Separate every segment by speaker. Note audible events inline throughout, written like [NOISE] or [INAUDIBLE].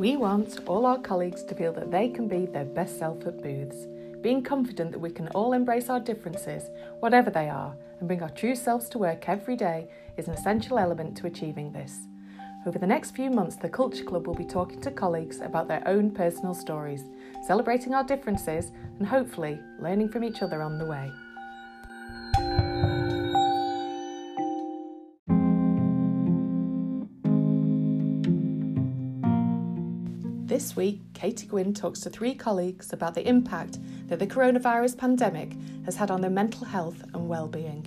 Speaker 1: We want all our colleagues to feel that they can be their best self at Booths, being confident that we can all embrace our differences, whatever they are, and bring our true selves to work every day is an essential element to achieving this. Over the next few months, the Culture Club will be talking to colleagues about their own personal stories, celebrating our differences, and hopefully learning from each other on the way. Week, Katie Gwynn talks to three colleagues about the impact that the coronavirus pandemic has had on their mental health and well-being.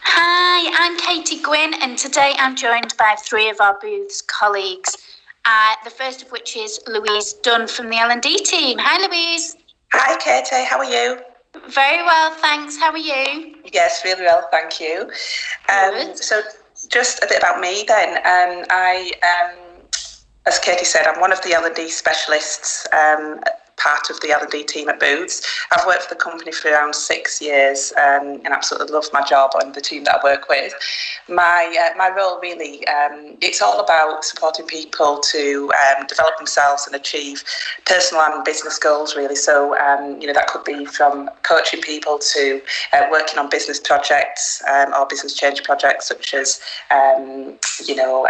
Speaker 2: Hi, I'm Katie Gwynn, and today I'm joined by three of our Booths colleagues. Uh, the first of which is Louise Dunn from the L&D team. Hi, Louise.
Speaker 3: Hi, Katie. How are you?
Speaker 2: Very well, thanks. How are you?
Speaker 3: Yes, really well, thank you. Um, so, just a bit about me then. Um, I, um, as Katie said, I'm one of the L&D specialists um, part of the L&D team at Booths. I've worked for the company for around six years um, and absolutely love my job and the team that I work with. My uh, my role really um, it's all about supporting people to um, develop themselves and achieve personal and business goals really. So um, you know that could be from coaching people to uh, working on business projects um, or business change projects such as um, you know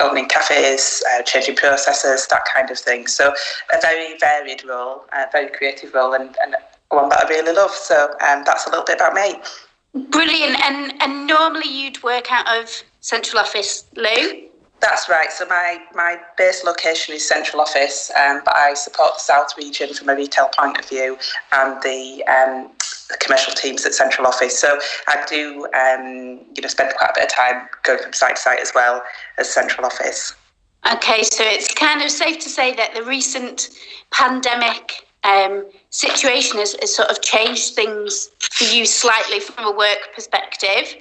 Speaker 3: opening cafes, uh, changing processes, that kind of thing. So a very varied role role, a very creative role, and, and one that I really love. So um, that's a little bit about me.
Speaker 2: Brilliant. And and normally you'd work out of central office, Lou.
Speaker 3: That's right. So my, my base location is central office, um, but I support the south region from a retail point of view and the, um, the commercial teams at central office. So I do, um, you know, spend quite a bit of time going from site to site as well as central office.
Speaker 2: Okay, so it's kind of safe to say that the recent pandemic um, situation has, has sort of changed things for you slightly from a work perspective.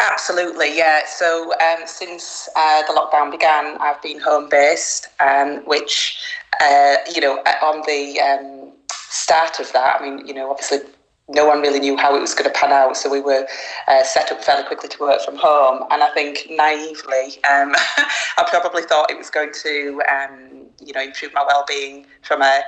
Speaker 3: Absolutely, yeah. So um, since uh, the lockdown began, I've been home based, um, which, uh, you know, on the um, start of that, I mean, you know, obviously no one really knew how it was going to pan out. So we were uh, set up fairly quickly to work from home. And I think naively, um, [LAUGHS] I probably thought it was going to, um, you know, improve my well-being from a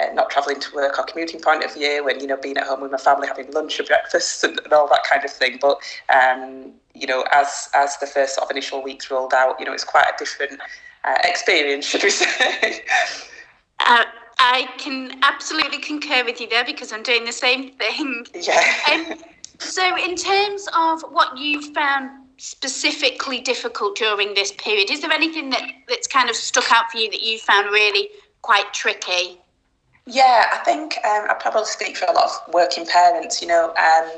Speaker 3: uh, not travelling to work or commuting point of view, and you know, being at home with my family, having lunch or breakfast and, and all that kind of thing. But um, you know, as as the first sort of initial weeks rolled out, you know, it's quite a different uh, experience, should we say?
Speaker 2: I can absolutely concur with you there because I'm doing the same thing.
Speaker 3: Yeah.
Speaker 2: Um, so, in terms of what you've found specifically difficult during this period, is there anything that, that's kind of stuck out for you that you found really quite tricky?
Speaker 3: Yeah, I think um, I probably speak for a lot of working parents. You know, um,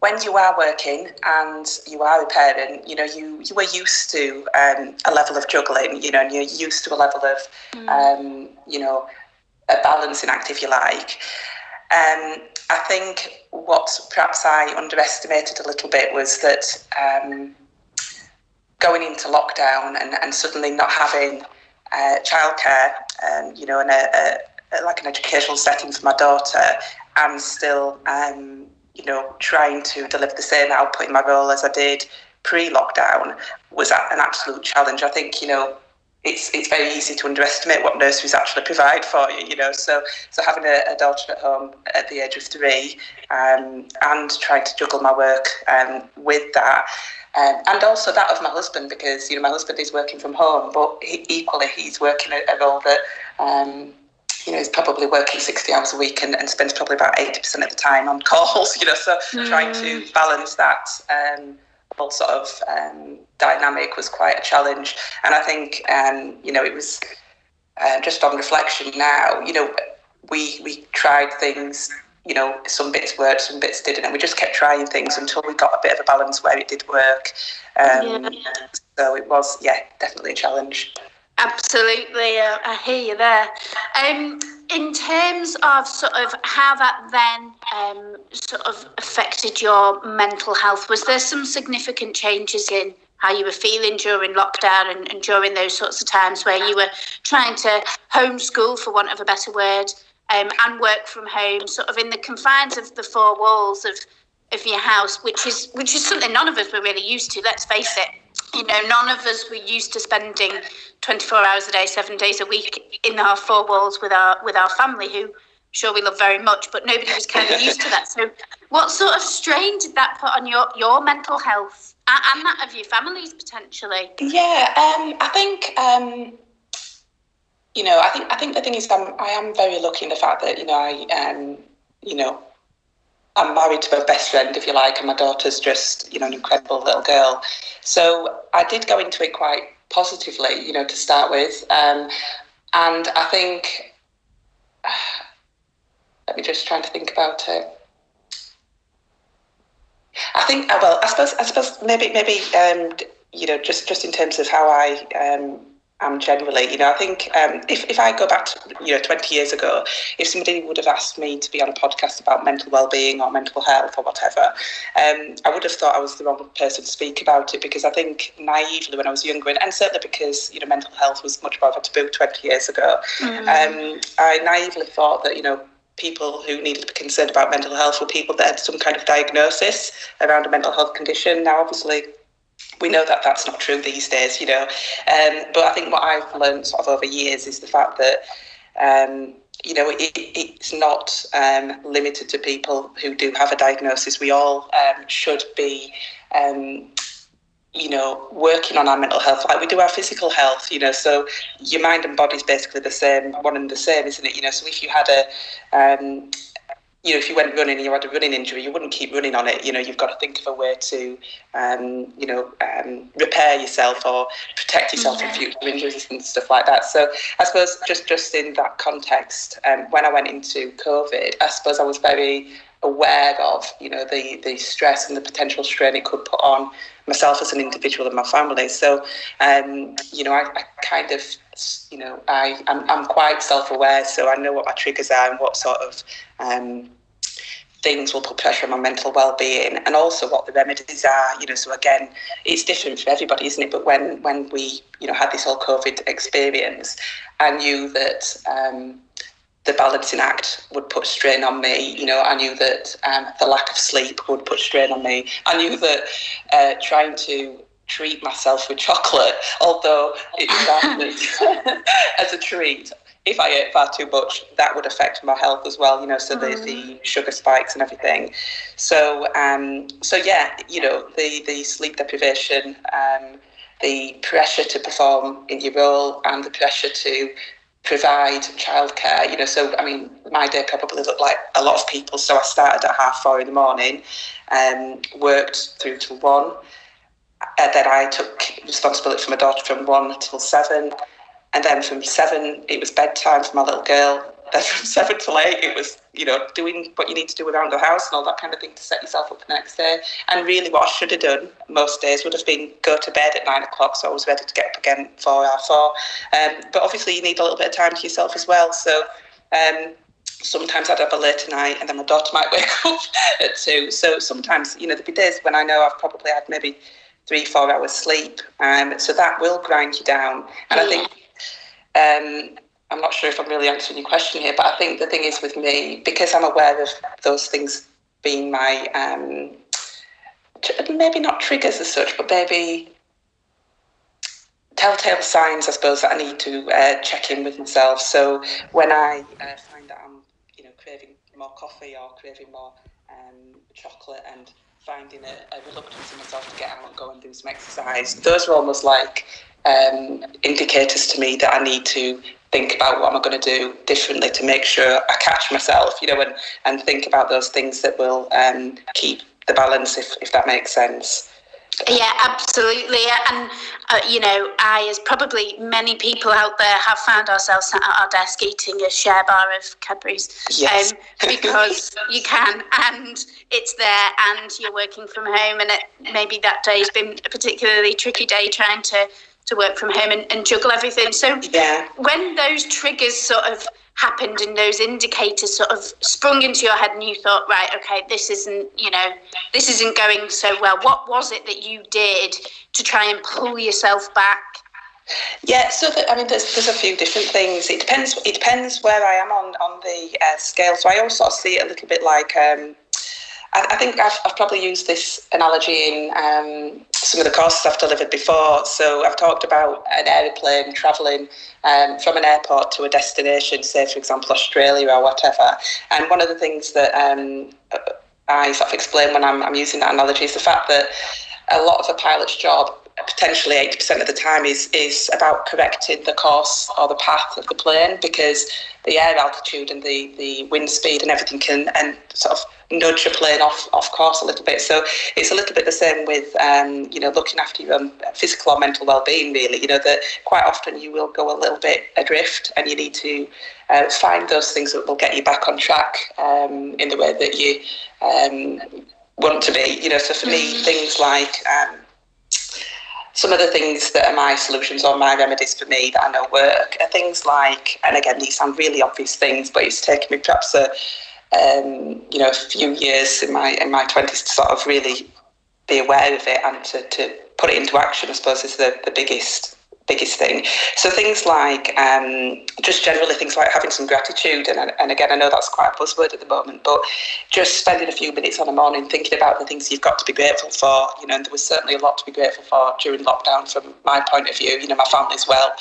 Speaker 3: when you are working and you are a parent, you know, you you are used to um, a level of juggling. You know, and you're used to a level of, mm. Um, you know, a balancing act, if you like. Um, I think what perhaps I underestimated a little bit was that um, going into lockdown and, and suddenly not having uh, childcare, um, you know, in a, a, like an educational setting for my daughter, and still, um, you know, trying to deliver the same output in my role as I did pre-lockdown was an absolute challenge. I think, you know, it's it's very easy to underestimate what nurseries actually provide for you. You know, so so having a, a daughter at home at the age of three, um, and trying to juggle my work um, with that. Um, and also that of my husband, because you know my husband is working from home, but he, equally he's working a, a role that um, you know, he's probably working 60 hours a week and, and spends probably about 80% of the time on [LAUGHS] calls, you know, so mm. trying to hmm. balance that um, whole sort of um, dynamic was quite a challenge. And I think, um, you know, it was uh, just on reflection now, you know, we, we tried things, you know, some bits worked, some bits didn't, and we just kept trying things until we got a bit of a balance where it did work. Um, yeah. So it was, yeah, definitely a challenge.
Speaker 2: Absolutely, uh, I hear you there. Um, in terms of sort of how that then um, sort of affected your mental health, was there some significant changes in how you were feeling during lockdown and, and during those sorts of times where you were trying to homeschool, for want of a better word, um, and work from home, sort of in the confines of the four walls of of your house, which is which is something none of us were really used to. Let's face it. You know, none of us were used to spending 24 hours a day, seven days a week in our four walls with our with our family, who sure we love very much, but nobody was kind of used to that. So, what sort of strain did that put on your your mental health and that of your families potentially?
Speaker 3: Yeah, um, I think. Um, you know, I think I think the thing is, I'm, I am very lucky in the fact that you know I, um, you know, I'm married to my best friend, if you like, and my daughter's just, you know, an incredible little girl. So I did go into it quite positively, you know, to start with. Um, and I think, [SIGHS] let me just try to think about it. I think, uh, well, I suppose, I suppose maybe, maybe, um, you know, just just in terms of how I um, am generally. You know, I think um, if, if I go back to, you know, 20 years ago, if somebody would have asked me to be on a podcast about mental well-being or mental health or whatever, um, I would have thought I was the wrong person to speak about it because I think naively when I was younger, and, and certainly because, you know, mental health was much more of a taboo 20 years ago, mm. um, I naively thought that, you know, people who needed to be concerned about mental health were people that had some kind of diagnosis around a mental health condition. Now, obviously, we know that that's not true these days, you know. Um, but I think what I've learned sort of over years is the fact that, um, you know, it, it's not um, limited to people who do have a diagnosis. We all um, should be. Um, you know, working on our mental health like we do our physical health, you know, so your mind and body is basically the same, one and the same, isn't it? You know, so if you had a, um, you know, if you went running and you had a running injury, you wouldn't keep running on it. You know, you've got to think of a way to, um, you know, um, repair yourself or protect yourself from future injuries and stuff like that. So I suppose just just in that context, um, when I went into COVID, I suppose I was very aware of, you know, the the stress and the potential strain it could put on myself as an individual and my family. So, um, you know, I, I kind of you know, I, I'm, I'm quite self aware, so I know what my triggers are and what sort of um, things will put pressure on my mental well being, and also what the remedies are. You know, so again, it's different for everybody, isn't it? But when when we you know had this whole COVID experience, I knew that. Um, the balancing act would put strain on me. You know, I knew that um, the lack of sleep would put strain on me. I knew that uh, trying to treat myself with chocolate, although it started [LAUGHS] [LAUGHS] as a treat. If I ate far too much, that would affect my health as well, you know, so mm. the, the sugar spikes and everything. So, um, so yeah, you know, the, the sleep deprivation, um, the pressure to perform in your role and the pressure to provide childcare, you know, so I mean, my day probably looked like a lot of people. So I started at half four in the morning, um, worked through to one, And then I took responsibility for my daughter from one till seven. And then from seven, it was bedtime for my little girl. Then from [LAUGHS] seven till eight, it was, you know, doing what you need to do around the house and all that kind of thing to set yourself up the next day. And really, what I should have done most days would have been go to bed at nine o'clock so I was ready to get up again for our four. Um, but obviously, you need a little bit of time to yourself as well. So, um, sometimes I'd have a later night and then my daughter might [LAUGHS] wake up at two. So sometimes, you know, there'd be days when I know I've probably had maybe three, four hours sleep. Um, so that will grind you down. And I think, um, I'm not sure if I'm really answering your question here, but I think the thing is with me, because I'm aware of those things being my, um, maybe not triggers as such, but maybe telltale signs, I suppose, that I need to uh, check in with myself. So when I uh, find that I'm, you know, craving more coffee or craving more um, chocolate and finding a, a, reluctance in myself to get out and go and do some exercise. Those are almost like um, indicators to me that I need to think about what am I going to do differently to make sure I catch myself, you know, and, and think about those things that will um, keep the balance, if, if that makes sense.
Speaker 2: Yeah, absolutely. And, uh, you know, I, as probably many people out there, have found ourselves sat at our desk eating a share bar of Cadbury's.
Speaker 3: Yes. Um,
Speaker 2: because you can, and it's there, and you're working from home, and it, maybe that day's been a particularly tricky day trying to, to work from home and, and juggle everything. So,
Speaker 3: yeah.
Speaker 2: when those triggers sort of happened and those indicators sort of sprung into your head and you thought right okay this isn't you know this isn't going so well what was it that you did to try and pull yourself back
Speaker 3: yeah, so I mean, there's there's a few different things. It depends. It depends where I am on on the uh, scale. So I of see it a little bit like um, I, I think I've, I've, probably used this analogy in um, some of the courses I've delivered before. So I've talked about an aeroplane travelling um, from an airport to a destination, say, for example, Australia or whatever. And one of the things that um, I sort of explain when I'm, I'm using that analogy is the fact that a lot of a pilot's job potentially 80% of the time is is about correcting the course or the path of the plane because the air altitude and the, the wind speed and everything can and sort of nudge a plane off off course a little bit. So it's a little bit the same with um, you know looking after your own physical or mental well-being. Really, you know that quite often you will go a little bit adrift, and you need to uh, find those things that will get you back on track um, in the way that you um, want to be. You know, so for me, mm-hmm. things like um, some of the things that are my solutions or my remedies for me that I know work are things like, and again, these sound really obvious things, but it's taken me perhaps a, um, you know, a few years in my in my twenties to sort of really be aware of it and to, to put it into action. I suppose is the, the biggest biggest thing. So things like um, just generally things like having some gratitude, and, and again, I know that's quite a buzzword at the moment, but just spending a few minutes on a morning thinking about the things you've got to be grateful for. You know, and there was certainly a lot to be grateful for during lockdown from my point of view. You know, my family as well.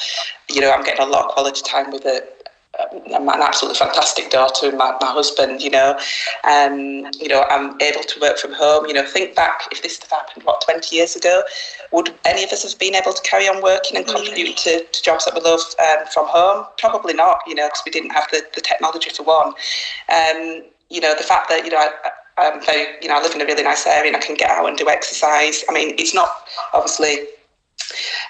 Speaker 3: You know, I'm getting a lot of quality time with it an absolutely fantastic daughter and my, my husband, you know. Um, you know, I'm able to work from home. You know, think back if this had happened, what, 20 years ago, would any of us have been able to carry on working and contribute to, to jobs that we love um, from home? Probably not, you know, because we didn't have the, the technology for one. Um, you know, the fact that, you know, I, I'm very, you know, I live in a really nice area and I can get out and do exercise. I mean, it's not obviously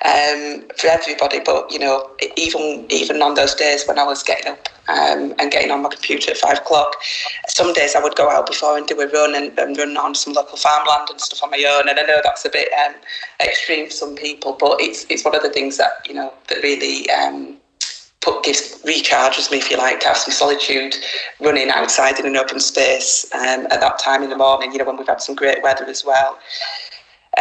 Speaker 3: um, for everybody. But you know, even even on those days when I was getting up um, and getting on my computer at five o'clock, some days I would go out before and do a run and, and, run on some local farmland and stuff on my own. And I know that's a bit um, extreme for some people, but it's it's one of the things that you know that really. Um, put gives recharges me if you like to have some solitude running outside in an open space um, at that time in the morning you know when we've had some great weather as well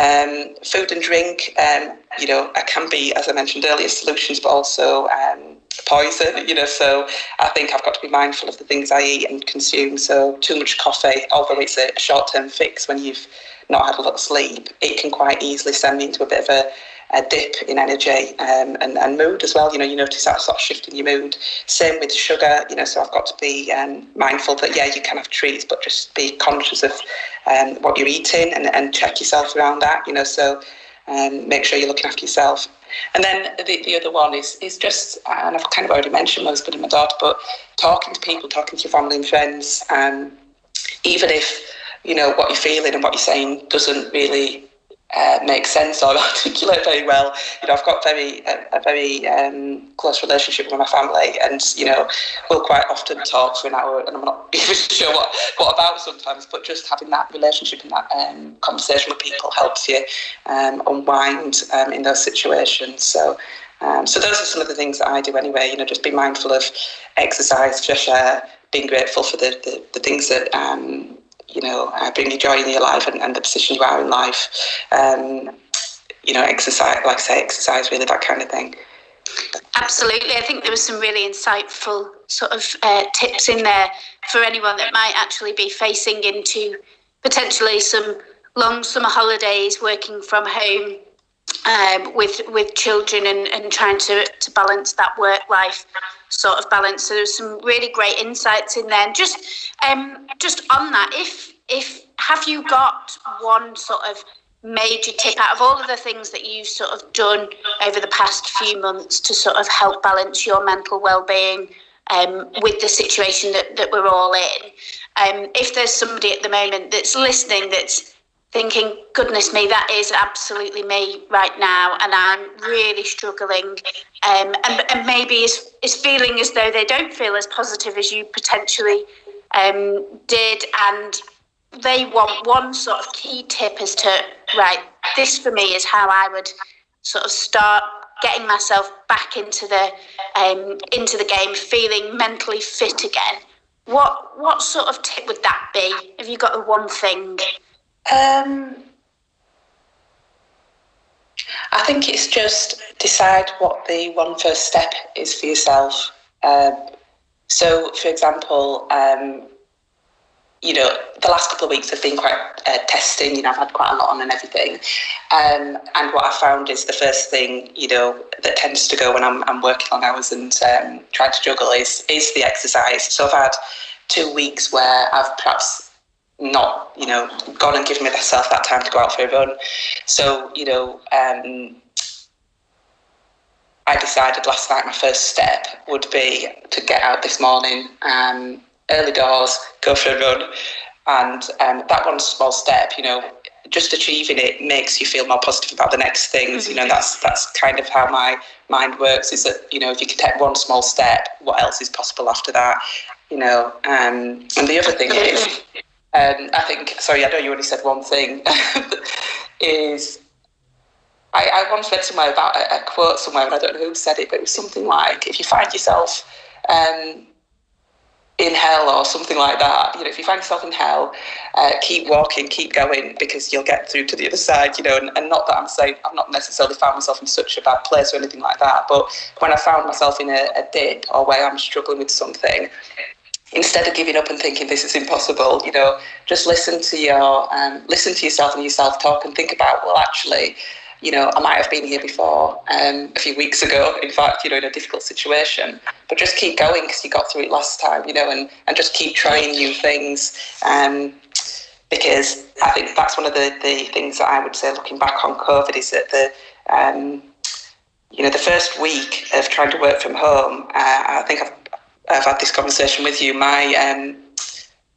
Speaker 3: um, food and drink, um, you know, it can be, as I mentioned earlier, solutions, but also um, poison, you know. So I think I've got to be mindful of the things I eat and consume. So too much coffee, although it's a short term fix when you've not had a lot of sleep, it can quite easily send me into a bit of a a dip in energy um, and, and mood as well. You know, you notice that sort of shift in your mood. Same with sugar, you know, so I've got to be um, mindful that, yeah, you can have treats, but just be conscious of um, what you're eating and, and check yourself around that, you know, so um, make sure you're looking after yourself. And then the, the other one is is just, and I've kind of already mentioned my husband and my daughter, but talking to people, talking to your family and friends, um, even if, you know, what you're feeling and what you're saying doesn't really uh, make sense or [LAUGHS] articulate very well. You know, I've got very a, a very um, close relationship with my family, and you know, we'll quite often talk for an hour, and I'm not [LAUGHS] even sure what what about sometimes. But just having that relationship and that um, conversation with people helps you um, unwind um, in those situations. So. Um, so those are some of the things that I do anyway. You know, just be mindful of exercise, fresh air, being grateful for the, the, the things that um, you know, uh, bring you joy in your life and, and the position you are in life. Um, you know, exercise, like I say, exercise, really that kind of thing.
Speaker 2: Absolutely. I think there was some really insightful sort of uh, tips in there for anyone that might actually be facing into potentially some long summer holidays working from home um, with with children and, and trying to, to balance that work life sort of balance. So there's some really great insights in there. And just um, just on that, if if have you got one sort of major tip out of all of the things that you've sort of done over the past few months to sort of help balance your mental well-being um, with the situation that, that we're all in? Um, if there's somebody at the moment that's listening that's thinking, goodness me, that is absolutely me right now, and I'm really struggling. Um, and, and maybe is, is feeling as though they don't feel as positive as you potentially um, did, and they want one sort of key tip as to, right, this for me is how I would sort of start getting myself back into the um, into the game, feeling mentally fit again. What what sort of tip would that be? Have you got the one thing?
Speaker 3: Um, I think it's just decide what the one first step is for yourself. Um, so, for example, um, you know, the last couple of weeks have been quite uh, testing. You know, I've had quite a lot on and everything. Um, and what I found is the first thing, you know, that tends to go when I'm, I'm working long hours and um, trying to juggle is is the exercise. So I've had two weeks where I've perhaps not, you know, gone and given myself that time to go out for a run. So, you know, um, I decided last night my first step would be to get out this morning. Um, early doors, go for a run. And um, that one small step, you know, just achieving it makes you feel more positive about the next things. You know, that's that's kind of how my mind works. Is that you know, if you can take one small step, what else is possible after that? You know, um, and the other thing is, um, I think. Sorry, I know you only said one thing. [LAUGHS] is I, I once read somewhere about a, a, quote somewhere, and I don't know who said it, but it was something like, "If you find yourself um, in hell or something like that. You know, if you find yourself in hell, uh, keep walking, keep going, because you'll get through to the other side. You know, and, and not that I'm saying I've not necessarily found myself in such a bad place or anything like that, but when I found myself in a, a dip or where I'm struggling with something, instead of giving up and thinking this is impossible, you know, just listen to your um, listen to yourself and your self talk and think about well, actually you know, I might have been here before um, a few weeks ago, in fact, you know, in a difficult situation, but just keep going because you got through it last time, you know, and, and just keep trying new things. Um, because I think that's one of the, the things that I would say looking back on COVID is that the, um, you know, the first week of trying to work from home, uh, I think I've, I've had this conversation with you. My um,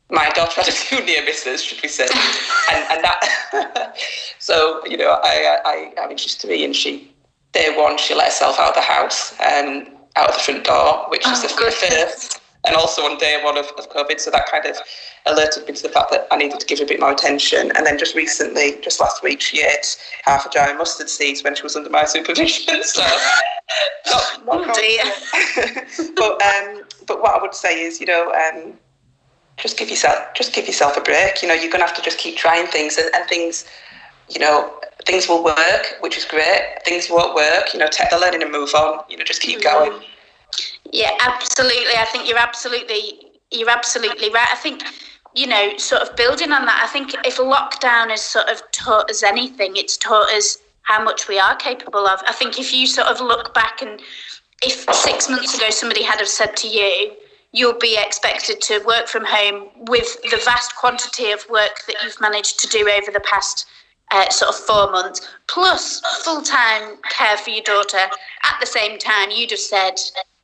Speaker 3: my daughter had a few near misses, should we say, and, and that. [LAUGHS] so you know, I, I, I mean, she's three, and she day one she let herself out of the house, um, out of the front door, which oh, is the first, and also on day one of, of COVID. So that kind of alerted me to the fact that I needed to give her a bit more attention. And then just recently, just last week, she ate half a jar of mustard seeds when she was under my supervision. [LAUGHS] So, not, not oh dear. [LAUGHS] but um, but what I would say is, you know. Um, just give yourself just give yourself a break. You know, you're gonna have to just keep trying things and, and things, you know, things will work, which is great. Things won't work, you know, take the learning and move on. You know, just keep mm-hmm. going.
Speaker 2: Yeah, absolutely. I think you're absolutely you're absolutely right. I think you know, sort of building on that, I think if lockdown has sort of taught us anything, it's taught us how much we are capable of. I think if you sort of look back and if six months ago somebody had have said to you, you'll be expected to work from home with the vast quantity of work that you've managed to do over the past uh, sort of four months, plus full time care for your daughter at the same time. you'd have said,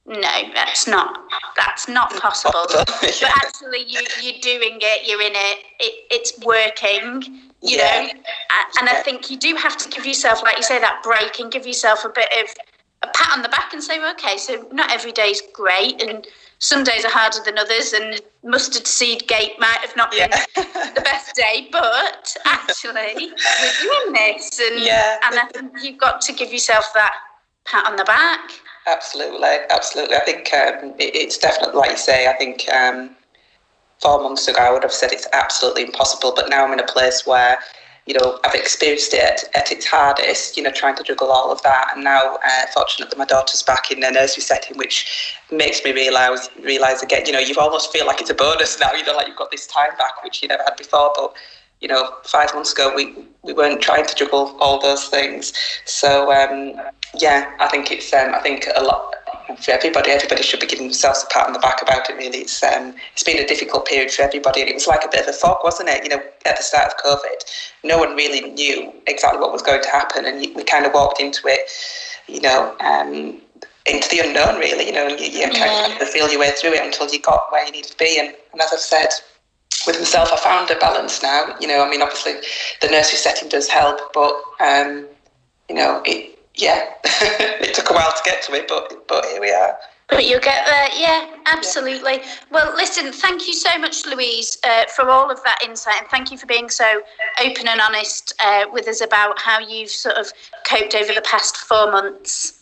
Speaker 2: no, that's not that's not possible. [LAUGHS] but actually, you you're doing it. You're in it. it it's working. You yeah. know, and I think you do have to give yourself, like you say, that break and give yourself a bit of a pat on the back and say, okay, so not every day is great, and some days are harder than others, and mustard seed gate might have not been yeah. [LAUGHS] the best day, but [LAUGHS] actually we're doing this, and yeah. and I think you've got to give yourself that pat on the back.
Speaker 3: Absolutely, absolutely. I think um, it, it's definitely like you say. I think um, four months ago I would have said it's absolutely impossible, but now I'm in a place where you know, I've experienced it at, at, its hardest, you know, trying to juggle all of that. And now, uh, fortunately, my daughter's back in a nursery setting, which makes me realise realise again, you know, you almost feel like it's a bonus now, you know, like you've got this time back, which you never had before. But, you know, five months ago, we, we weren't trying to juggle all those things. So, um, yeah, I think it's, um, I think a lot, for everybody. Everybody should be giving themselves a pat on the back about it. Really, it's um, it's been a difficult period for everybody, and it was like a bit of a fog, wasn't it? You know, at the start of COVID, no one really knew exactly what was going to happen, and we kind of walked into it, you know. Um, into the unknown, really, you know, and you, you kind of feel your way through it until you got where you needed to be. And, and as I've said, with myself, I found a balance now. You know, I mean, obviously, the nursery setting does help, but um, you know, it yeah, [LAUGHS] it took a while to get to it, but but here we are.
Speaker 2: But you'll get there, yeah, absolutely. Yeah. Well, listen, thank you so much, Louise, uh, for all of that insight, and thank you for being so open and honest uh, with us about how you've sort of coped over the past four months.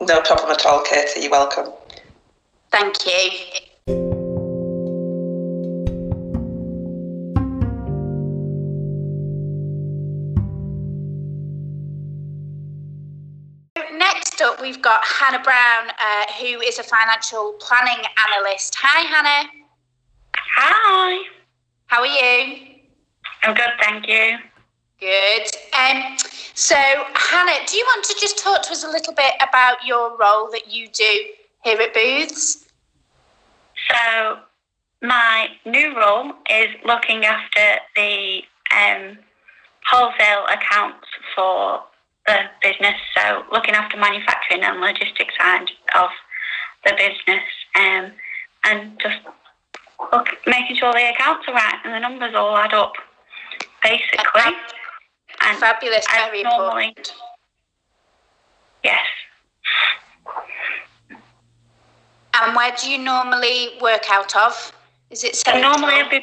Speaker 3: No problem at all, Katie. You're welcome.
Speaker 2: Thank you. We've got Hannah Brown, uh, who is a financial planning analyst. Hi, Hannah.
Speaker 4: Hi. How are you? I'm good, thank you.
Speaker 2: Good. Um, so, Hannah, do you want to just talk to us a little bit about your role that you do here at Booths?
Speaker 4: So, my new role is looking after the um, wholesale accounts for business. So, looking after manufacturing and logistics side of the business, um, and just look, making sure the accounts are right and the numbers all add up, basically.
Speaker 2: And Fabulous, very normally, important.
Speaker 4: Yes.
Speaker 2: And where do you normally work out of? Is it central?
Speaker 4: normally I'd be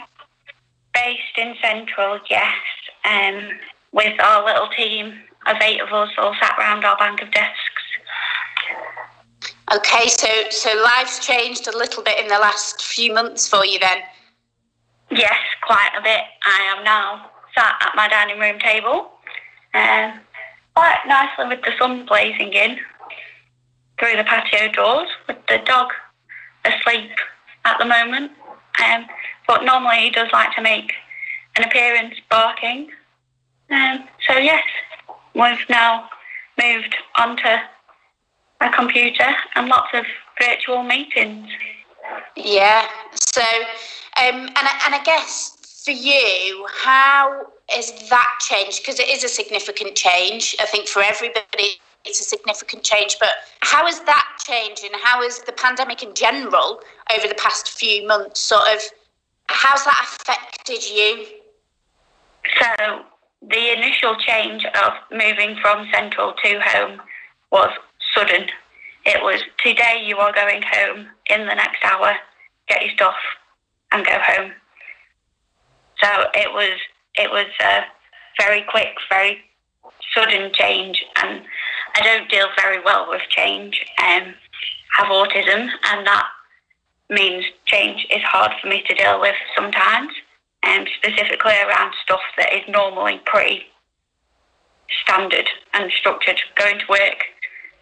Speaker 4: based in central, yes, um, with our little team of eight of us all sat around our bank of desks.
Speaker 2: Okay, so so life's changed a little bit in the last few months for you then.
Speaker 4: Yes, quite a bit. I am now sat at my dining room table, um, quite nicely with the sun blazing in through the patio doors, with the dog asleep at the moment. Um, but normally he does like to make an appearance barking. Um, so yes, we've now moved onto a computer and lots of virtual meetings.
Speaker 2: Yeah. So, um, and and I guess for you, how has that changed? Because it is a significant change. I think for everybody, it's a significant change. But how has that changed, and how has the pandemic in general over the past few months sort of how's that affected you?
Speaker 4: So the initial change of moving from central to home was sudden. It was today you are going home in the next hour, get your stuff and go home. So it was it was a very quick, very sudden change and I don't deal very well with change. Um have autism and that means change is hard for me to deal with sometimes. Um, specifically around stuff that is normally pretty standard and structured. Going to work,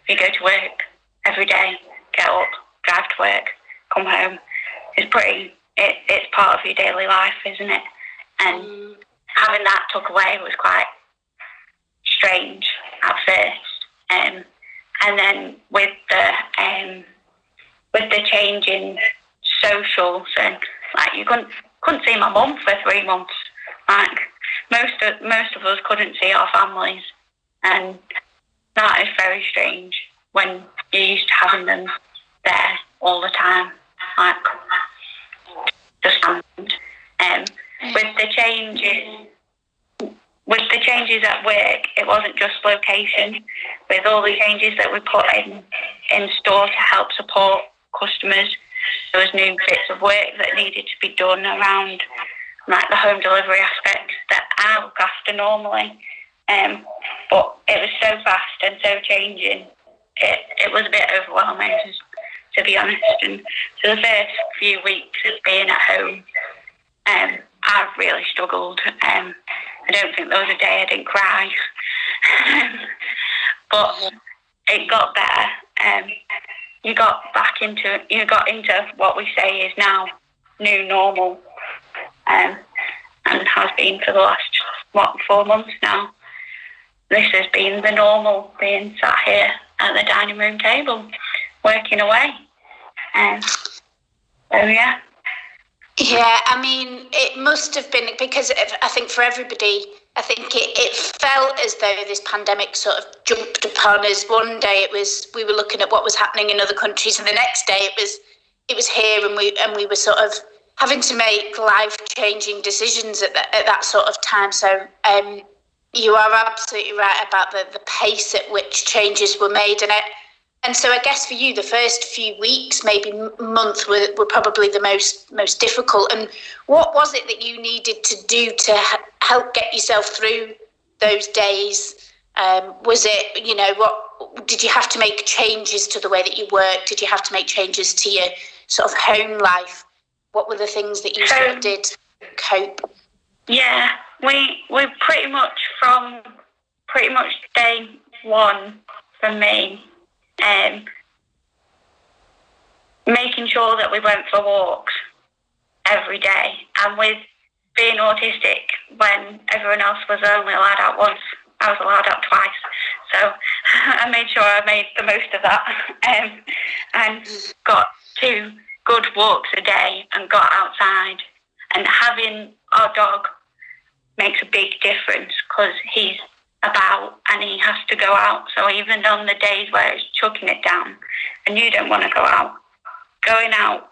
Speaker 4: you go to work every day, get up, drive to work, come home. It's pretty, it, it's part of your daily life, isn't it? And having that took away was quite strange at first. Um, and then with the um, with the change in socials and like you couldn't couldn't see my mum for three months. Like most of most of us couldn't see our families, and that is very strange when you're used to having them there all the time. Like just um, with the changes. With the changes at work, it wasn't just location. With all the changes that we put in in store to help support customers, there was new bits of work that needed to be done around like the home delivery aspect that I look after normally. Um, but it was so fast and so changing. It, it was a bit overwhelming, to, to be honest. And for the first few weeks of being at home, um, I really struggled. Um, I don't think there was a day I didn't cry. [LAUGHS] but it got better. Um, you got back into you got into what we say is now new normal, um, and has been for the last what four months now. This has been the normal, being sat here at the dining room table, working away. Um, so yeah.
Speaker 2: Yeah, I mean, it must have been because I think for everybody, I think it, it felt as though this pandemic sort of jumped upon us. One day it was we were looking at what was happening in other countries, and the next day it was it was here, and we and we were sort of having to make life changing decisions at, at that sort of time. So um, you are absolutely right about the the pace at which changes were made, and it and so I guess for you, the first few weeks, maybe month, were, were probably the most most difficult. And what was it that you needed to do to help get yourself through those days? Um, was it, you know, what did you have to make changes to the way that you work? Did you have to make changes to your sort of home life? What were the things that you sort of did cope?
Speaker 4: Yeah, we we pretty much from pretty much day one for me um, making sure that we went for walks every day. And with being autistic when everyone else was only allowed out once, I was allowed out twice. So [LAUGHS] I made sure I made the most of that [LAUGHS] um, and got two good walks a day and got outside. And having our dog makes a big difference because he's about and he has to go out. So even on the days where it's chucking it down and you don't want to go out, going out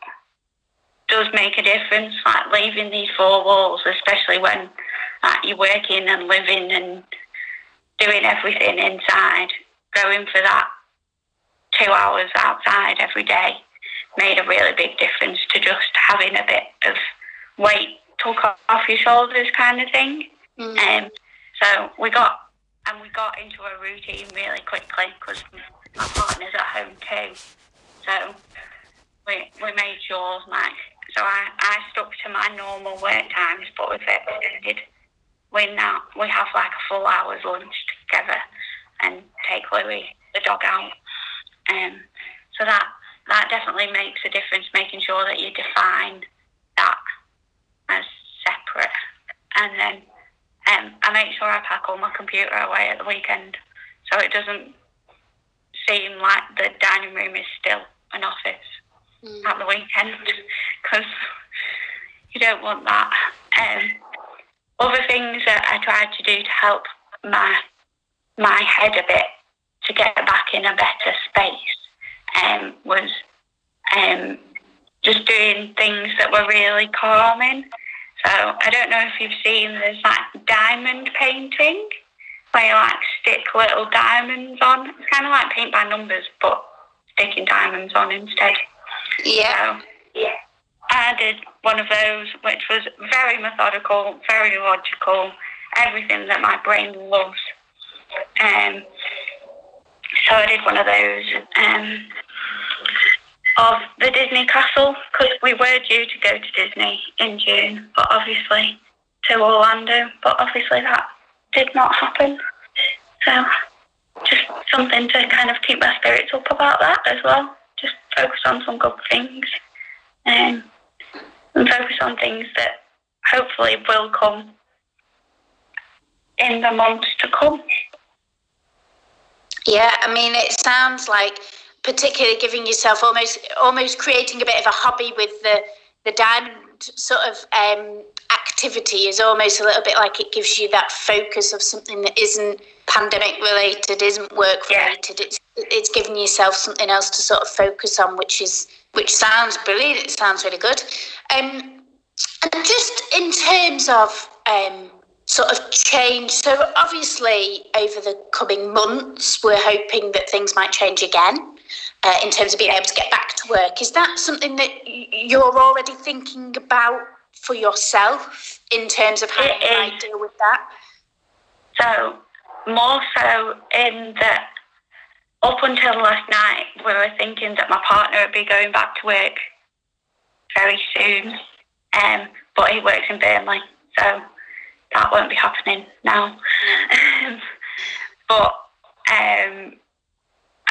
Speaker 4: does make a difference. Like leaving these four walls, especially when like, you're working and living and doing everything inside, going for that two hours outside every day made a really big difference to just having a bit of weight took off your shoulders kind of thing. Mm. Um, so we got and we got into a routine really quickly because my partner's at home too. So we we made sure like so I, I stuck to my normal work times, but we've extended. We now we have like a full hour's lunch together and take Louis the dog out. Um, so that that definitely makes a difference, making sure that you define that as separate. And then um, I make sure I pack all my computer away at the weekend so it doesn't seem like the dining room is still an office mm. at the weekend because you don't want that. Um, other things that I tried to do to help my my head a bit to get back in a better space um, was um, just doing things that were really calming. So I don't know if you've seen there's like diamond painting where you like stick little diamonds on. It's kind of like paint by numbers, but sticking diamonds on instead.
Speaker 2: Yeah.
Speaker 4: So, yeah. I did one of those, which was very methodical, very logical, everything that my brain loves. Um, so I did one of those. Um, of the Disney castle because we were due to go to Disney in June, but obviously to Orlando, but obviously that did not happen. So just something to kind of keep my spirits up about that as well. Just focus on some good things um, and focus on things that hopefully will come in the months to come.
Speaker 2: Yeah, I mean, it sounds like particularly giving yourself almost almost creating a bit of a hobby with the the diamond sort of um, activity is almost a little bit like it gives you that focus of something that isn't pandemic related, isn't work related. Yeah. It's it's giving yourself something else to sort of focus on, which is which sounds brilliant. It sounds really good. Um, and just in terms of um, sort of change, so obviously over the coming months, we're hoping that things might change again uh, in terms of being able to get back to work. Is that something that you're already thinking about for yourself in terms of how it you might deal with that?
Speaker 4: So, more so in that up until last night, we were thinking that my partner would be going back to work very soon, um, but he works in Burnley, so that won't be happening now. Mm. [LAUGHS] but um,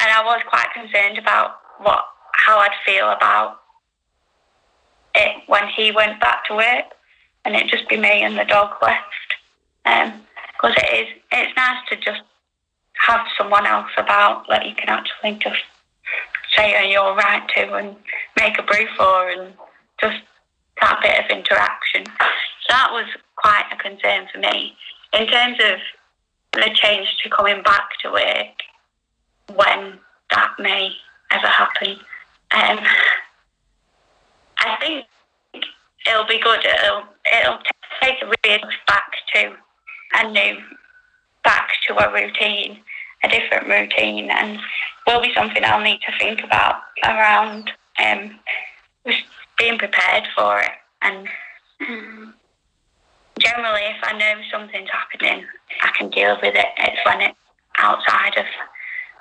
Speaker 4: and I was quite concerned about what how I'd feel about it when he went back to work, and it'd just be me and the dog left. Because um, it is, it's nice to just have someone else about that you can actually just say oh, you're right to and make a brew for, and just that bit of interaction. So that was quite a concern for me in terms of the change to coming back to work when that may ever happen. Um, I think it'll be good. It'll it'll take a back to a new, back to a routine, a different routine, and will be something I'll need to think about around um, being prepared for it. And generally, if I know something's happening, I can deal with it. It's when it's outside of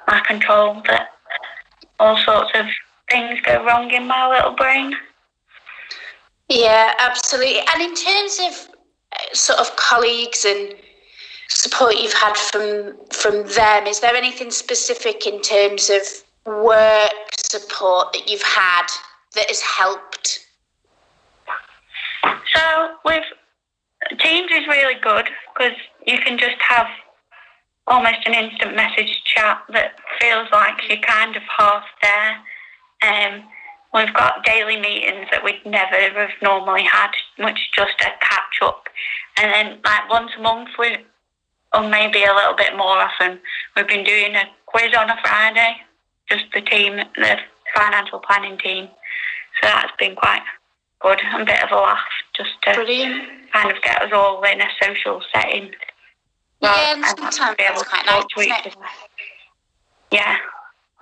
Speaker 4: my control that all sorts of things go wrong in my little brain.
Speaker 2: Yeah, absolutely. And in terms of uh, sort of colleagues and support you've had from from them, is there anything specific in terms of work support that you've had that has helped?
Speaker 4: So with Teams is really good because you can just have almost an instant message chat that feels like you're kind of half there. Um, we've got daily meetings that we'd never have normally had, much just a catch up. And then, like once a month, we, or maybe a little bit more often, we've been doing a quiz on a Friday, just the team, the financial planning team. So that's been quite good, And a bit of a laugh, just to
Speaker 2: Brilliant.
Speaker 4: kind of get us all in a social setting.
Speaker 2: Yeah, and
Speaker 4: Well,
Speaker 2: sometimes
Speaker 4: be able
Speaker 2: it's quite nice, isn't it?
Speaker 4: Yeah.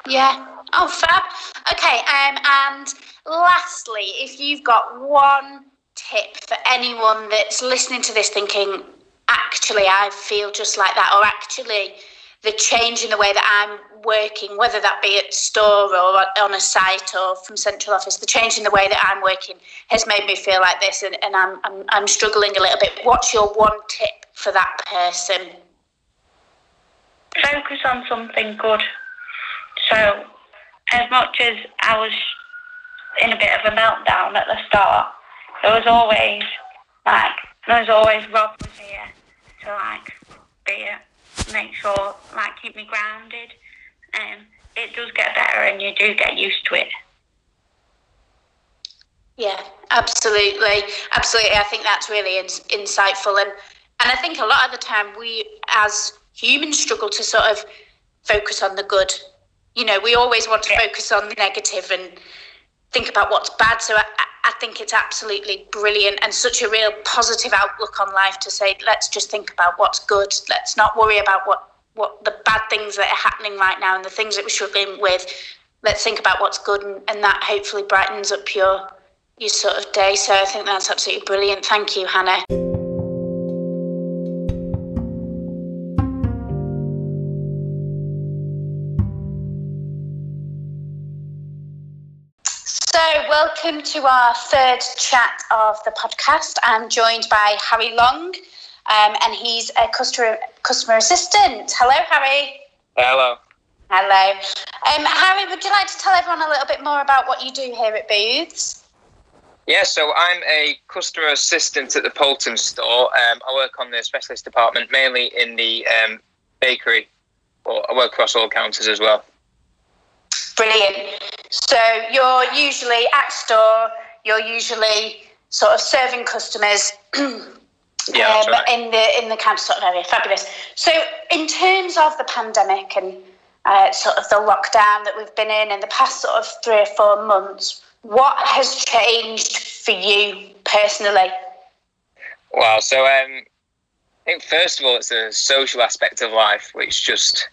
Speaker 2: Yeah. Oh, fab. Okay. Um, and lastly, if you've got one tip for anyone that's listening to this, thinking, actually, I feel just like that, or actually, the change in the way that I'm working, whether that be at store or on a site or from central office, the change in the way that I'm working has made me feel like this, and, and I'm, I'm I'm struggling a little bit. What's your one tip for that person?
Speaker 4: focus on something good. So, as much as I was in a bit of a meltdown at the start, there was always like there was always Rob was here to like be it make sure like keep me grounded. Um, it does get better, and you do get used to it.
Speaker 2: Yeah, absolutely, absolutely. I think that's really in, insightful, and and I think a lot of the time we as humans struggle to sort of focus on the good. You know, we always want to
Speaker 4: Yeah.
Speaker 2: focus on the negative and think about what's bad. So I, I think it's absolutely brilliant and such a real positive outlook on life to say, let's just think about what's good. Let's not worry about what what the bad things that are happening right now and the things that we're struggling with. Let's think about what's good, and, and that hopefully brightens up your your sort of day. So I think that's absolutely brilliant. Thank you, Hannah. Welcome to our third chat of the podcast. I'm joined by Harry Long, um, and he's a customer customer assistant. Hello, Harry.
Speaker 5: Hello.
Speaker 2: Hello. Um, Harry, would you like to tell everyone a little bit more about what you do here at Booths?
Speaker 5: Yeah, so I'm a customer assistant at the Poulton store. Um, I work on the specialist department, mainly in the um, bakery. Well, I work across all counters as well.
Speaker 2: Brilliant. So you're usually at store. You're usually sort of serving customers. [CLEARS THROAT]
Speaker 5: Yeah, that's
Speaker 2: um,
Speaker 5: right.
Speaker 2: in the in the counter sort of area. Fabulous. So in terms of the pandemic and uh, sort of the lockdown that we've been in in the past sort of three or four months, what has changed for you personally?
Speaker 5: Wow. So um, I think first of all, it's the social aspect of life, which just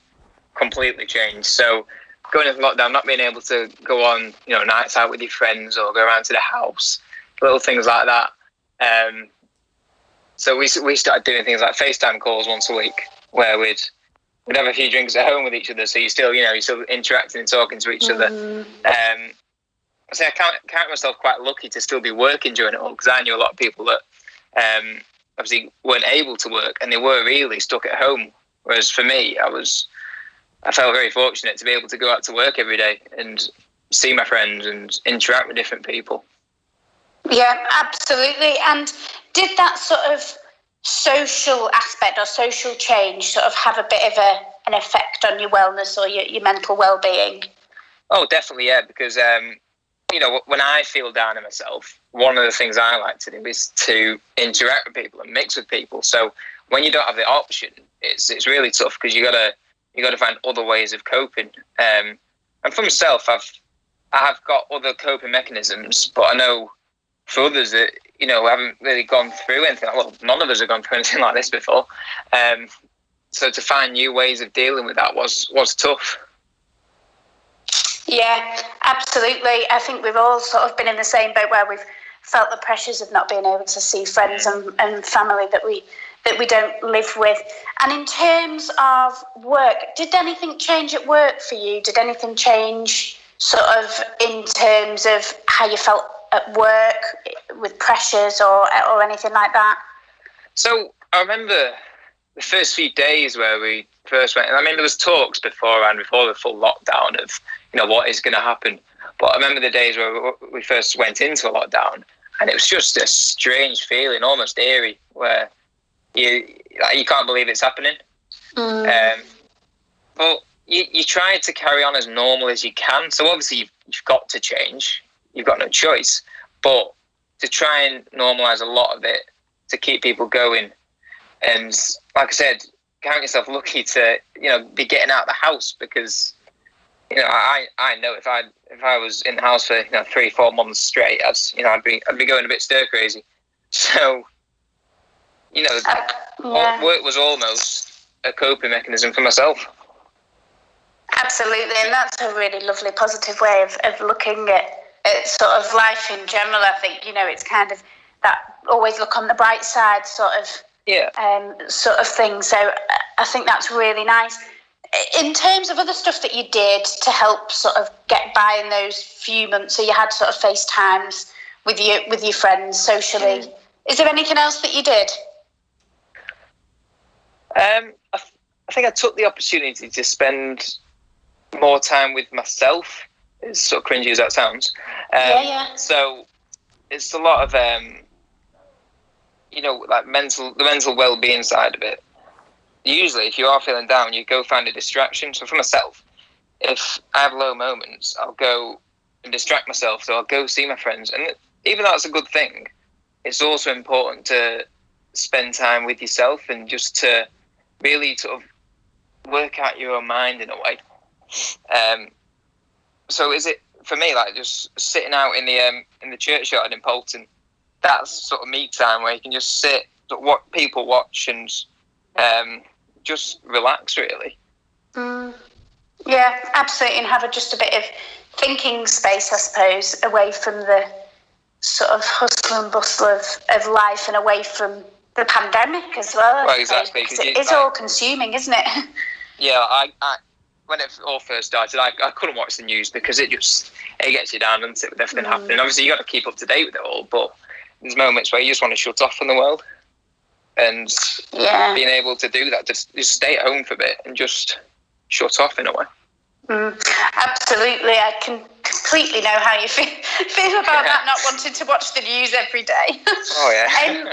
Speaker 5: completely changed. So going into lockdown, not being able to go on, you know, nights out with your friends or go around to the house, little things like that. Um, so we we started doing things like FaceTime calls once a week, where we'd we'd have a few drinks at home with each other. So you still, you know, you're still interacting and talking to each other. Um, so I count, count myself quite lucky to still be working during it all because I knew a lot of people that um, obviously weren't able to work and they were really stuck at home. Whereas for me, I was, I felt very fortunate to be able to go out to work every day and see my friends and interact with different people.
Speaker 2: Yeah, absolutely. And did that sort of social aspect or social change sort of have a bit of a, an effect on your wellness or your, your mental well-being?
Speaker 5: Oh, definitely, yeah. Because um, you know, when I feel down on myself, one of the things I like to do is to interact with people and mix with people. So when you don't have the option, it's it's really tough because you gotta you gotta find other ways of coping. Um, and for myself, I've I've got other coping mechanisms, but I know for others that you know haven't really gone through anything. Well, none of us have gone through [LAUGHS] anything like this before. Um, so to find new ways of dealing with that was was tough.
Speaker 2: Yeah, absolutely. I think we've all sort of been in the same boat where we've felt the pressures of not being able to see friends and, and family that we that we don't live with. And in terms of work, did anything change at work for you? Did anything change sort of in terms of how you felt at work with pressures or or anything like that?
Speaker 5: So I remember the first few days where we first went. I mean, there was talks before and before the full lockdown, of you know what is going to happen. But I remember the days where we first went into a lockdown, and it was just a strange feeling, almost eerie, where you like, you can't believe it's happening.
Speaker 2: Mm.
Speaker 5: Um, but you, you try to carry on as normal as you can. So obviously you've, you've got to change. You've got no choice. But to try and normalise a lot of it to keep people going. And like I said, count yourself lucky to you know be getting out of the house because you know I I know if I if I was in the house for you know three four months straight, I'd you know I'd be I'd be going a bit stir crazy. [LAUGHS] So you know,
Speaker 2: Uh, yeah.
Speaker 5: work was almost a coping mechanism for myself.
Speaker 2: Absolutely, and that's a really lovely, positive way of, of looking at, at sort of life in general. I think you know it's kind of that always look on the bright side sort of
Speaker 5: Yeah.
Speaker 2: um, sort of thing. So uh, I think that's really nice. In terms of other stuff that you did to help sort of get by in those few months, so you had sort of FaceTimes with your with your friends socially. Is there anything else that you did?
Speaker 5: Um, I, th- I think I took the opportunity to spend more time with myself. As sort of cringy as that sounds. Um,
Speaker 2: Yeah, yeah.
Speaker 5: So it's a lot of um, you know, like mental the mental well being side of it. Usually, if you are feeling down, you go find a distraction. So for myself, if I have low moments, I'll go and distract myself. So I'll go see my friends, and even though that's a good thing, it's also important to spend time with yourself and just to really sort of work out your own mind in a way. Um, so is it for me like just sitting out in the um, in the churchyard in Poulton? That's sort of me time where you can just sit, what people watch, and um, just relax really.
Speaker 2: Mm. Yeah, absolutely, and have a, just a bit of thinking space, I suppose, away from the sort of hustle and bustle of, of life and away from the pandemic as well.
Speaker 5: Well, exactly,
Speaker 2: because
Speaker 5: 'cause
Speaker 2: it
Speaker 5: you-
Speaker 2: is all consuming, isn't it? [LAUGHS]
Speaker 5: Yeah, I, I when it all first started, I, I couldn't watch the news because it just it gets you down, doesn't it, with everything happening. Obviously, you got to keep up to date with it all, but there's moments where you just want to shut off from the world, and
Speaker 2: yeah.
Speaker 5: being able to do that, just just stay at home for a bit and just shut off in a way.
Speaker 2: Mm, absolutely, I can completely know how you feel, [LAUGHS] feel about that. Not wanting to watch the news every day.
Speaker 5: Oh yeah. [LAUGHS]
Speaker 2: Um,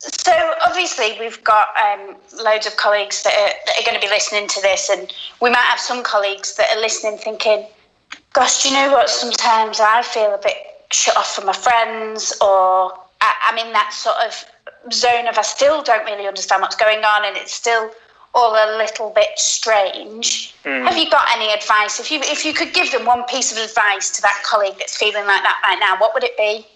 Speaker 2: so obviously we've got um, loads of colleagues that are, that are going to be listening to this, and we might have some colleagues that are listening thinking, "Gosh, do you know what? Sometimes I feel a bit shut off from my friends, or I, I'm in that sort of zone of I still don't really understand what's going on, and it's still all a little bit strange." Have you got any advice? If you if you could give them one piece of advice to that colleague that's feeling like that right now, what would it be?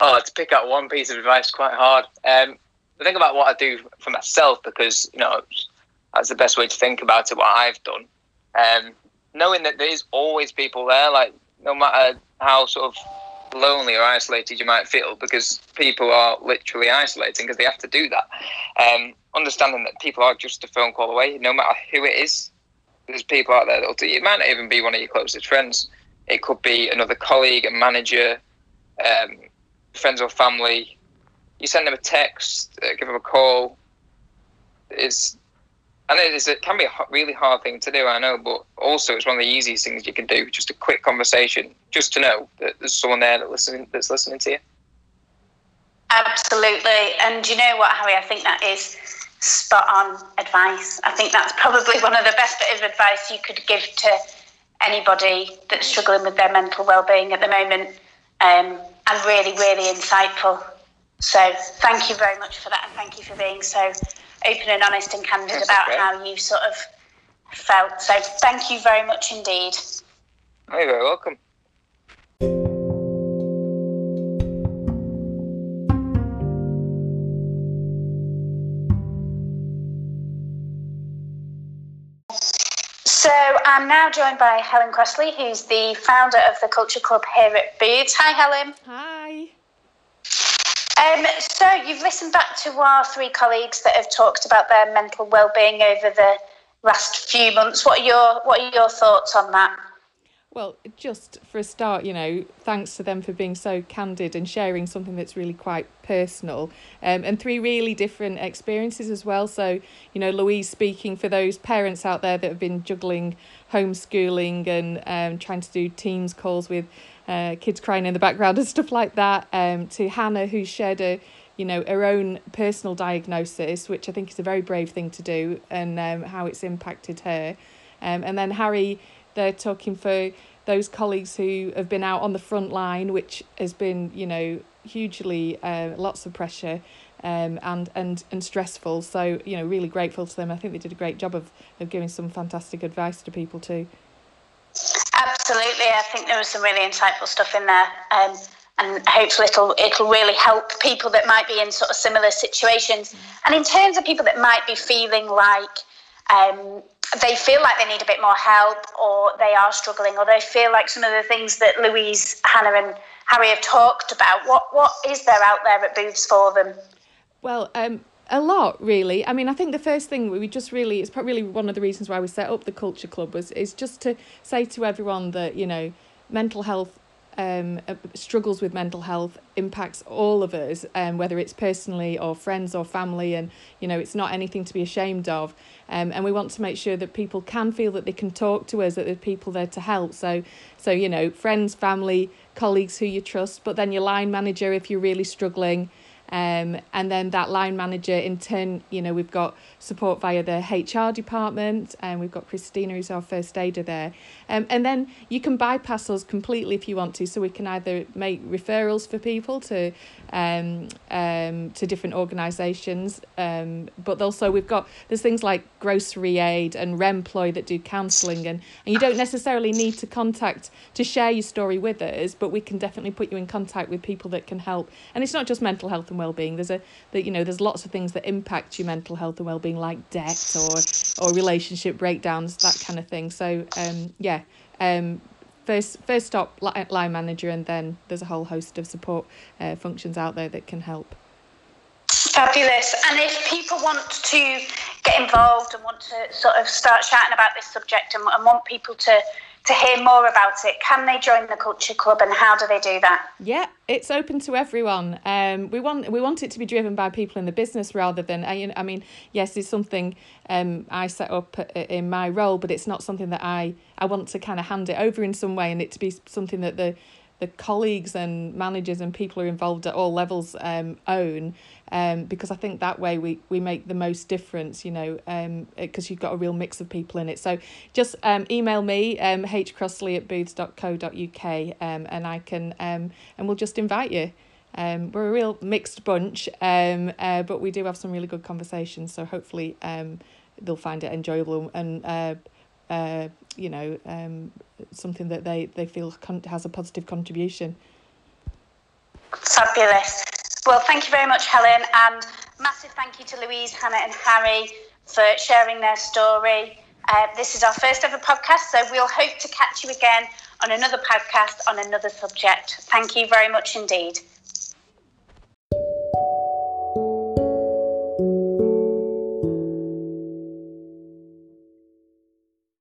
Speaker 5: Oh, to pick out one piece of advice, quite hard. Um, the thing about what I do for myself, because you know that's the best way to think about it. What I've done, um, knowing that there's always people there, like no matter how sort of lonely or isolated you might feel, because people are literally isolating because they have to do that. Um, understanding that people are just a phone call away, no matter who it is. There's people out there that'll do. It might not even be one of your closest friends. It could be another colleague, a manager. Um, friends or family, you send them a text, uh, give them a call. It's and it, is, it can be a really hard thing to do, I know, but also it's one of the easiest things you can do. Just a quick conversation, just to know that there's someone there that listening that's listening to you.
Speaker 2: Absolutely. And you know what, Harry? I think that is spot on advice. I think that's probably one of the best bit of advice you could give to anybody that's struggling with their mental well-being at the moment. Um, and really, really insightful. So thank you very much for that, and thank you for being so open and honest and candid
Speaker 5: That's
Speaker 2: about
Speaker 5: okay.
Speaker 2: how you sort of felt. So thank you very much indeed.
Speaker 5: Oh, you're very welcome.
Speaker 2: I'm now joined by Helen Crossley, who's the founder of the Culture Club here at Booths. Hi, Helen.
Speaker 1: Hi.
Speaker 2: Um, so you've listened back to our three colleagues that have talked about their mental well-being over the last few months. What are your What are your thoughts on that?
Speaker 1: Well, just for a start, you know, thanks to them for being so candid and sharing something that's really quite personal, um, and three really different experiences as well. So, you know, Louise speaking for those parents out there that have been juggling homeschooling and um, trying to do Teams calls with uh, kids crying in the background [LAUGHS] and stuff like that. Um, to Hannah, who shared a you know, her own personal diagnosis, which I think is a very brave thing to do, and um, how it's impacted her. Um, and then Harry, they're talking for those colleagues who have been out on the front line, which has been, you know, hugely uh, lots of pressure um, and, and, and stressful. So, you know, really grateful to them. I think they did a great job of, of giving some fantastic advice to people too.
Speaker 2: Absolutely, I think there was some really insightful stuff in there. Um, and hopefully it'll it'll really help people that might be in sort of similar situations. And in terms of people that might be feeling like um, they feel like they need a bit more help, or they are struggling, or they feel like some of the things that Louise, Hannah, and Harry have talked about. What what is there out there at Booths for them?
Speaker 1: Well, um, a lot really. I mean, I think the first thing we just really it's probably one of the reasons why we set up the Culture Club was is just to say to everyone that you know mental health um, uh, struggles with mental health impacts all of us, um, whether it's personally or friends or family, and you know it's not anything to be ashamed of. Um, and we want to make sure that people can feel that they can talk to us, that there's people there to help. So, so you know, friends, family, colleagues who you trust, but then your line manager if you're really struggling. Um, and then that line manager in turn, you know, we've got support via the HR department and we've got Christina who's our first aider there. Um, and then you can bypass us completely if you want to. So we can either make referrals for people to um, um, to different organisations, um, but also we've got there's things like GroceryAid and Remploy that do counselling and, and you don't necessarily need to contact to share your story with us, but we can definitely put you in contact with people that can help. And it's not just mental health and well-being. There's a that you know there's lots of things that impact your mental health and well-being like debt or or relationship breakdowns that kind of thing. So um yeah um first first stop line manager and then there's a whole host of support uh, functions out there that can help.
Speaker 2: Fabulous. And if people want to get involved and want to sort of start chatting about this subject and, and want people to to hear more about it, can they join the Culture Club and how do they do that?
Speaker 1: Yeah, it's open to everyone. Um, we want we want it to be driven by people in the business rather than I mean, yes, it's something um, I set up in my role, but it's not something that I I want to kind of hand it over in some way and it to be something that the the colleagues and managers and people who are involved at all levels um, own um, because I think that way we, we make the most difference, you know, because um, you've got a real mix of people in it. So just um, email me, um, hcrossley at booths.co.uk, um, and I can, um, and we'll just invite you. Um, we're a real mixed bunch, um, uh, but we do have some really good conversations. So hopefully um, they'll find it enjoyable and uh, uh, you know, um, something that they, they feel con- has a positive contribution.
Speaker 2: Fabulous. Well, thank you very much, Helen, and massive thank you to Louise, Hannah, and Harry for sharing their story. Uh, this is our first ever podcast, so we'll hope to catch you again on another podcast on another subject. Thank you very much indeed.